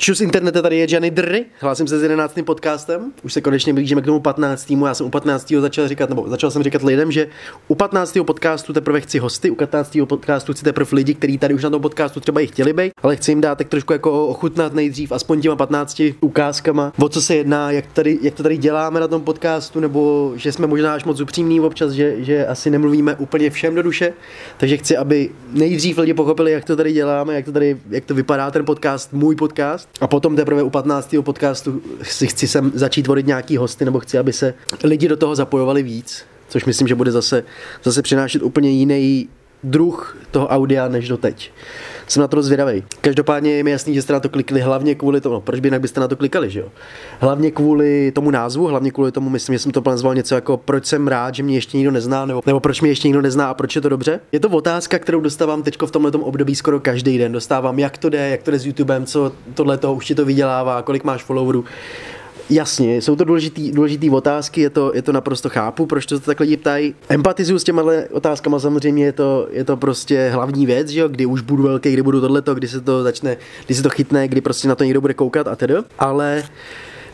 Čus internete, tady je Johnny Dry, hlásím se s 11. podcastem, už se konečně blížíme k tomu 15. Já jsem u 15. začal říkat, nebo začal jsem říkat lidem, že u 15. podcastu teprve chci hosty, u 15. podcastu chci teprve lidi, kteří tady už na tom podcastu třeba i chtěli být, ale chci jim dát tak trošku jako ochutnat nejdřív aspoň těma 15 ukázkama, o co se jedná, jak, tady, jak to tady děláme na tom podcastu, nebo že jsme možná až moc upřímní občas, že, že asi nemluvíme úplně všem do duše, takže chci, aby nejdřív lidi pochopili, jak to tady děláme, jak to tady, jak to vypadá ten podcast, můj podcast a potom teprve u 15. podcastu si chci sem začít vodit nějaký hosty, nebo chci, aby se lidi do toho zapojovali víc, což myslím, že bude zase, zase přinášet úplně jiný druh toho audia než do teď. Jsem na to zvědavý. Každopádně je mi jasný, že jste na to klikli hlavně kvůli tomu, no, proč by jinak byste na to klikali, že jo? Hlavně kvůli tomu názvu, hlavně kvůli tomu, myslím, že jsem to nazval něco jako proč jsem rád, že mě ještě nikdo nezná, nebo, nebo proč mě ještě nikdo nezná a proč je to dobře. Je to otázka, kterou dostávám teď v tomhle období skoro každý den. Dostávám, jak to jde, jak to jde s YouTubem, co tohle to už ti to vydělává, kolik máš followerů. Jasně, jsou to důležitý, důležitý otázky, je to, je to naprosto chápu, proč to tak lidi ptají. Empatizuju s těma otázkama, samozřejmě je to, je to prostě hlavní věc, že jo? kdy už budu velký, kdy budu tohleto, kdy se to začne, kdy se to chytne, kdy prostě na to někdo bude koukat a tedy. Ale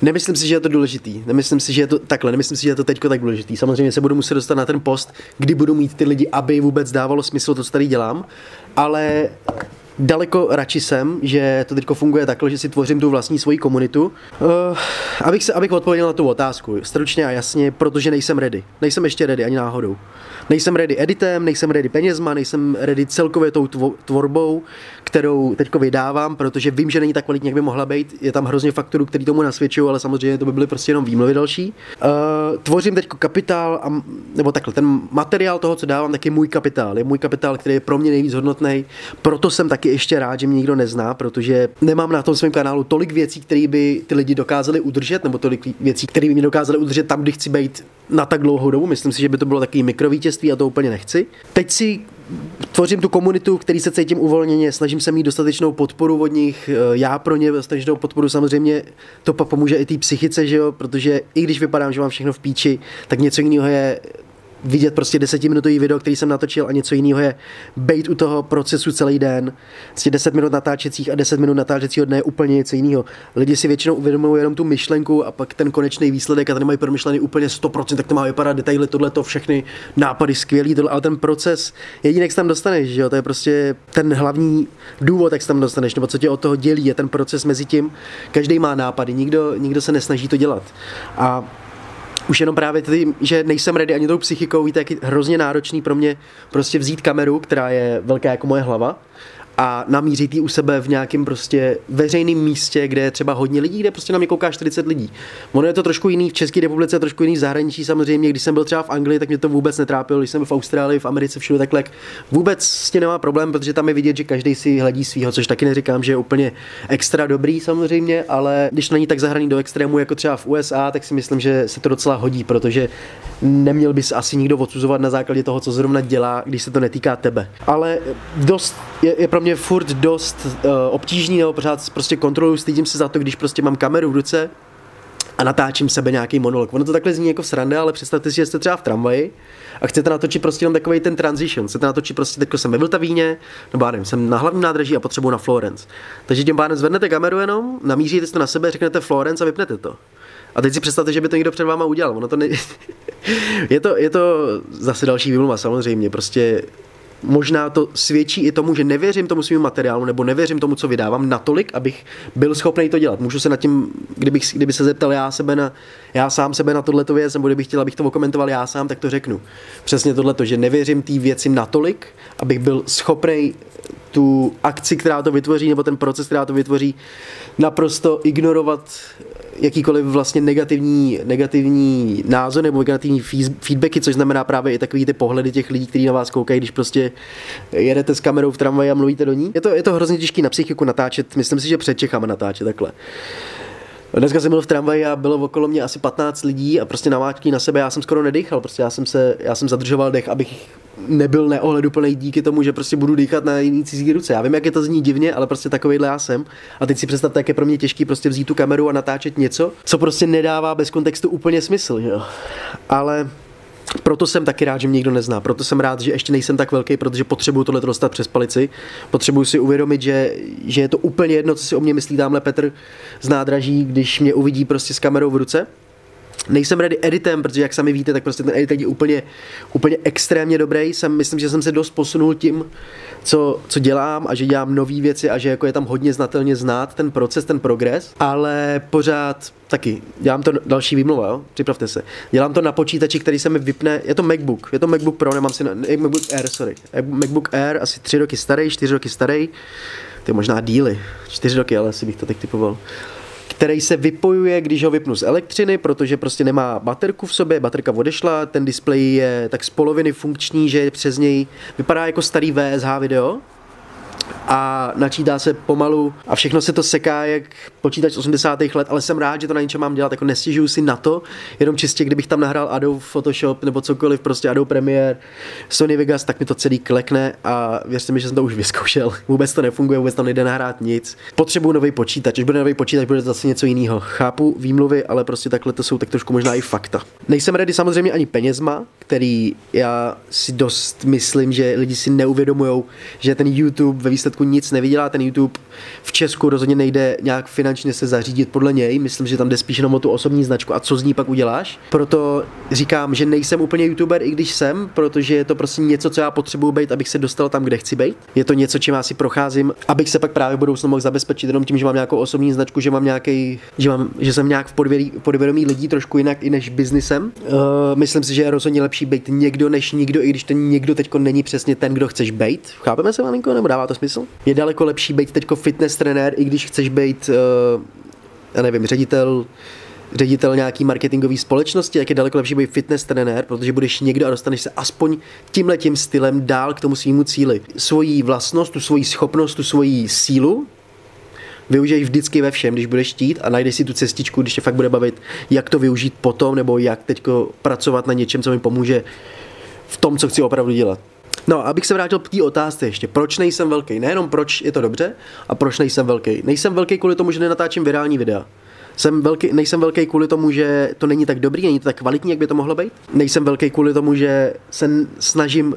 Nemyslím si, že je to důležitý. Nemyslím si, že je to takhle. Nemyslím si, že je to teďko tak důležitý. Samozřejmě se budu muset dostat na ten post, kdy budu mít ty lidi, aby vůbec dávalo smysl to, co tady dělám. Ale daleko radši jsem, že to teď funguje takhle, že si tvořím tu vlastní svoji komunitu. Uh, abych, se, abych odpověděl na tu otázku, stručně a jasně, protože nejsem ready. Nejsem ještě ready ani náhodou. Nejsem ready editem, nejsem ready penězma, nejsem ready celkově tou tvorbou, kterou teď vydávám, protože vím, že není tak kvalitní, jak by mohla být. Je tam hrozně faktorů, který tomu nasvědčují, ale samozřejmě to by byly prostě jenom výmluvy další. Uh, tvořím teď kapitál, a, nebo takhle, ten materiál toho, co dávám, tak je můj kapitál. Je můj kapitál, který je pro mě nejvíc hodnotný. Proto jsem taky ještě rád, že mě nikdo nezná, protože nemám na tom svém kanálu tolik věcí, které by ty lidi dokázali udržet, nebo tolik věcí, které by mě dokázali udržet tam, kde chci být na tak dlouhou dobu. Myslím si, že by to bylo takový mikrovítězství a to úplně nechci. Teď si tvořím tu komunitu, který se cítím uvolněně, snažím se mít dostatečnou podporu od nich, já pro ně dostatečnou podporu samozřejmě to pomůže i té psychice, že jo, protože i když vypadám, že mám všechno v píči, tak něco jiného je vidět prostě desetiminutový video, který jsem natočil a něco jiného je být u toho procesu celý den. Prostě 10 minut natáčecích a 10 minut natáčecího dne je úplně něco jiného. Lidi si většinou uvědomují jenom tu myšlenku a pak ten konečný výsledek a tady mají promyšlený úplně 100%, tak to má vypadat detaily, tohle to všechny nápady skvělý, tohle, ale ten proces, jediný, jak se tam dostaneš, že jo, to je prostě ten hlavní důvod, jak se tam dostaneš, nebo co tě od toho dělí, je ten proces mezi tím. Každý má nápady, nikdo, nikdo se nesnaží to dělat. A už jenom právě tedy, že nejsem ready ani tou psychikou, víte, jak je hrozně náročný pro mě prostě vzít kameru, která je velká jako moje hlava a namířit ji u sebe v nějakém prostě veřejném místě, kde je třeba hodně lidí, kde prostě na mě kouká 40 lidí. Ono je to trošku jiný v České republice, trošku jiný v zahraničí samozřejmě. Když jsem byl třeba v Anglii, tak mě to vůbec netrápilo. Když jsem byl v Austrálii, v Americe, všude takhle, vůbec s tím nemá problém, protože tam je vidět, že každý si hledí svého, což taky neříkám, že je úplně extra dobrý samozřejmě, ale když není tak zahraný do extrému jako třeba v USA, tak si myslím, že se to docela hodí, protože neměl bys asi nikdo odsuzovat na základě toho, co zrovna dělá, když se to netýká tebe. Ale dost je, je pro mě furt dost uh, obtížný, nebo pořád prostě kontroluji, stydím se za to, když prostě mám kameru v ruce a natáčím sebe nějaký monolog. Ono to takhle zní jako v srande, ale představte si, že jste třeba v tramvaji a chcete natočit prostě jenom takový ten transition. Chcete natočit prostě, teď jsem ve Vltavíně, nebo já nevím, jsem na hlavním nádraží a potřebuji na Florence. Takže tím pádem zvednete kameru jenom, namíříte to na sebe, řeknete Florence a vypnete to. A teď si představte, že by to někdo před váma udělal. Ono to ne... je, to, je to zase další výmluva samozřejmě. Prostě možná to svědčí i tomu, že nevěřím tomu svým materiálu nebo nevěřím tomu, co vydávám natolik, abych byl schopný to dělat. Můžu se nad tím, kdybych, kdyby se zeptal já, sebe na, já sám sebe na tohleto věc, nebo kdybych chtěl, abych to okomentoval já sám, tak to řeknu. Přesně tohleto, že nevěřím té věci natolik, abych byl schopný tu akci, která to vytvoří, nebo ten proces, která to vytvoří, naprosto ignorovat jakýkoliv vlastně negativní, negativní názor nebo negativní feedbacky, což znamená právě i takový ty pohledy těch lidí, kteří na vás koukají, když prostě jedete s kamerou v tramvaji a mluvíte do ní. Je to, je to hrozně těžký na psychiku natáčet, myslím si, že před Čechama natáčet takhle. Dneska jsem byl v tramvaji a bylo okolo mě asi 15 lidí a prostě naváčký na sebe, já jsem skoro nedýchal, prostě já jsem se, já jsem zadržoval dech, abych nebyl neohleduplný díky tomu, že prostě budu dýchat na jiný cizí ruce. Já vím, jak je to zní divně, ale prostě takovýhle já jsem. A teď si představte, jak je pro mě těžký prostě vzít tu kameru a natáčet něco, co prostě nedává bez kontextu úplně smysl, jo. Ale proto jsem taky rád, že mě nikdo nezná. Proto jsem rád, že ještě nejsem tak velký, protože potřebuju tohle dostat přes palici. Potřebuju si uvědomit, že, že je to úplně jedno, co si o mě myslí tamhle Petr z nádraží, když mě uvidí prostě s kamerou v ruce Nejsem ready editem, protože jak sami víte, tak prostě ten edit je úplně, úplně extrémně dobrý. Jsem, myslím, že jsem se dost posunul tím, co, co dělám a že dělám nové věci a že jako je tam hodně znatelně znát ten proces, ten progres, ale pořád taky, dělám to další výmluva, jo? připravte se. Dělám to na počítači, který se mi vypne, je to MacBook, je to MacBook Pro, nemám si, na, MacBook Air, sorry. MacBook Air, asi tři roky starý, čtyři roky starý, je možná díly, čtyři roky, ale asi bych to teď typoval který se vypojuje, když ho vypnu z elektřiny, protože prostě nemá baterku v sobě, baterka odešla, ten displej je tak z poloviny funkční, že přes něj vypadá jako starý VSH video, a načítá se pomalu a všechno se to seká jak počítač z 80. let, ale jsem rád, že to na něčem mám dělat, jako nestěžuju si na to, jenom čistě, kdybych tam nahrál Adobe Photoshop nebo cokoliv, prostě Adobe Premiere, Sony Vegas, tak mi to celý klekne a věřte mi, že jsem to už vyzkoušel. Vůbec to nefunguje, vůbec tam nejde nahrát nic. Potřebuju nový počítač, až bude nový počítač, bude zase něco jiného. Chápu výmluvy, ale prostě takhle to jsou tak trošku možná i fakta. Nejsem ready samozřejmě ani penězma, který já si dost myslím, že lidi si neuvědomují, že ten YouTube ve výsledku nic nevydělá, ten YouTube v Česku rozhodně nejde nějak finančně se zařídit podle něj, myslím, že tam jde spíš jenom o tu osobní značku a co z ní pak uděláš. Proto říkám, že nejsem úplně YouTuber, i když jsem, protože je to prostě něco, co já potřebuji být, abych se dostal tam, kde chci být. Je to něco, čím já si procházím, abych se pak právě v budoucnu mohl zabezpečit jenom tím, že mám nějakou osobní značku, že mám nějaký, že, mám, že jsem nějak v podvědomí lidí trošku jinak i než biznisem. Uh, myslím si, že je rozhodně lepší být někdo než nikdo, i když ten někdo teď není přesně ten, kdo chceš být. Chápeme se, malinko, nebo dává to smysl? Je daleko lepší být teď fitness trenér, i když chceš být, uh, já nevím, ředitel, ředitel nějaký marketingový společnosti, jak je daleko lepší být fitness trenér, protože budeš někdo a dostaneš se aspoň tímhletím stylem dál k tomu svýmu cíli. Svoji vlastnost, tu svoji schopnost, tu svoji sílu, využij vždycky ve všem, když budeš chtít a najdeš si tu cestičku, když tě fakt bude bavit, jak to využít potom, nebo jak teďko pracovat na něčem, co mi pomůže v tom, co chci opravdu dělat. No, abych se vrátil k té otázce ještě. Proč nejsem velký? Nejenom proč je to dobře, a proč nejsem velký. Nejsem velký kvůli tomu, že nenatáčím virální videa. Jsem velký, nejsem velký kvůli tomu, že to není tak dobrý, není to tak kvalitní, jak by to mohlo být. Nejsem velký kvůli tomu, že se snažím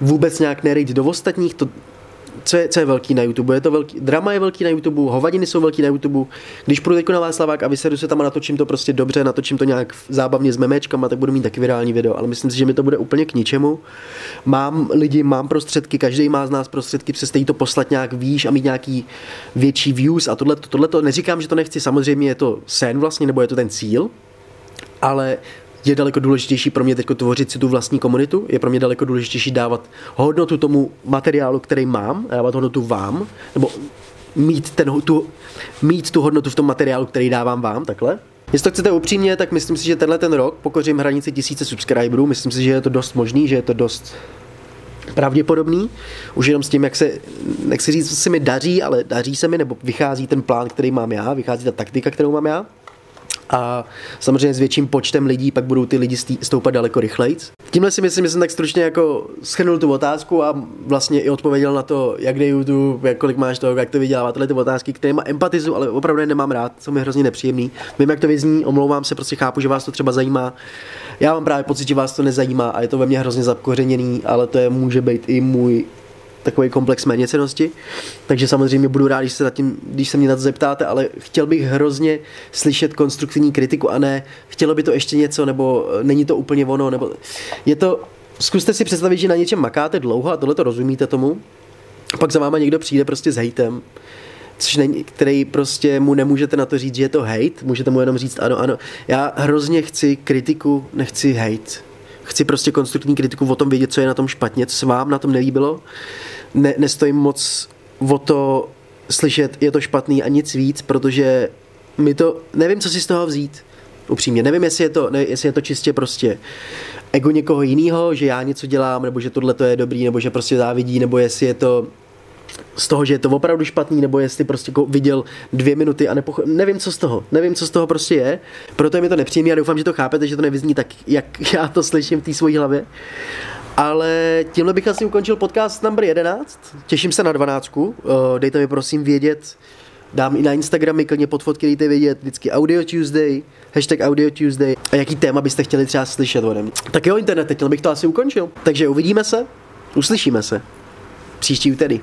vůbec nějak nerejt do ostatních, to, co je, co je velký na YouTube? Je to velký, drama je velký na YouTube, hovadiny jsou velký na YouTube. Když půjdu teď na Václavák a vysedu se tam a natočím to prostě dobře, natočím to nějak zábavně s memečkama, tak budu mít taky virální video, ale myslím si, že mi to bude úplně k ničemu. Mám lidi, mám prostředky, každý má z nás prostředky, přes to poslat nějak výš a mít nějaký větší views a tohle, tohle to neříkám, že to nechci, samozřejmě je to sen vlastně, nebo je to ten cíl, ale je daleko důležitější pro mě teď tvořit si tu vlastní komunitu, je pro mě daleko důležitější dávat hodnotu tomu materiálu, který mám, dávat hodnotu vám, nebo mít, ten, tu, mít tu hodnotu v tom materiálu, který dávám vám, takhle. Jestli to chcete upřímně, tak myslím si, že tenhle ten rok pokořím hranici tisíce subscriberů. Myslím si, že je to dost možný, že je to dost pravděpodobný. Už jenom s tím, jak se, jak se říct, se mi daří, ale daří se mi, nebo vychází ten plán, který mám já, vychází ta taktika, kterou mám já a samozřejmě s větším počtem lidí pak budou ty lidi stoupat daleko rychleji. Tímhle si myslím, že jsem tak stručně jako schrnul tu otázku a vlastně i odpověděl na to, jak jde YouTube, jak kolik máš toho, jak to vydělává, tyhle ty otázky, které má empatizu, ale opravdu nemám rád, jsou mi hrozně nepříjemný. Vím, jak to vyzní, omlouvám se, prostě chápu, že vás to třeba zajímá. Já mám právě pocit, že vás to nezajímá a je to ve mně hrozně zakořeněný, ale to je může být i můj takový komplex méněcenosti. Takže samozřejmě budu rád, když se, tím, když se mě na to zeptáte, ale chtěl bych hrozně slyšet konstruktivní kritiku a ne, chtělo by to ještě něco, nebo eh, není to úplně ono, nebo je to, zkuste si představit, že na něčem makáte dlouho a tohle to rozumíte tomu, pak za váma někdo přijde prostě s hejtem, což není, který prostě mu nemůžete na to říct, že je to hate, můžete mu jenom říct ano, ano. Já hrozně chci kritiku, nechci hate. Chci prostě konstruktivní kritiku o tom vědět, co je na tom špatně, co se vám na tom nelíbilo ne, nestojím moc o to slyšet, je to špatný a nic víc, protože mi to, nevím, co si z toho vzít. Upřímně, nevím, jestli je to, ne, jestli je to čistě prostě ego někoho jiného, že já něco dělám, nebo že tohle to je dobrý, nebo že prostě závidí, nebo jestli je to z toho, že je to opravdu špatný, nebo jestli prostě jako viděl dvě minuty a nepoch... nevím, co z toho. Nevím, co z toho prostě je. Proto je mi to nepříjemné a doufám, že to chápete, že to nevyzní tak, jak já to slyším v té svojí hlavě. Ale tímhle bych asi ukončil podcast number 11. Těším se na 12. Eh, dejte mi prosím vědět Dám i na Instagramy klidně pod fotky, dejte vědět, vždycky Audio Tuesday, hashtag Audio Tuesday a jaký téma byste chtěli třeba slyšet ode mě. Tak jo, internet, teď bych to asi ukončil. Takže uvidíme se, uslyšíme se. Příští úterý.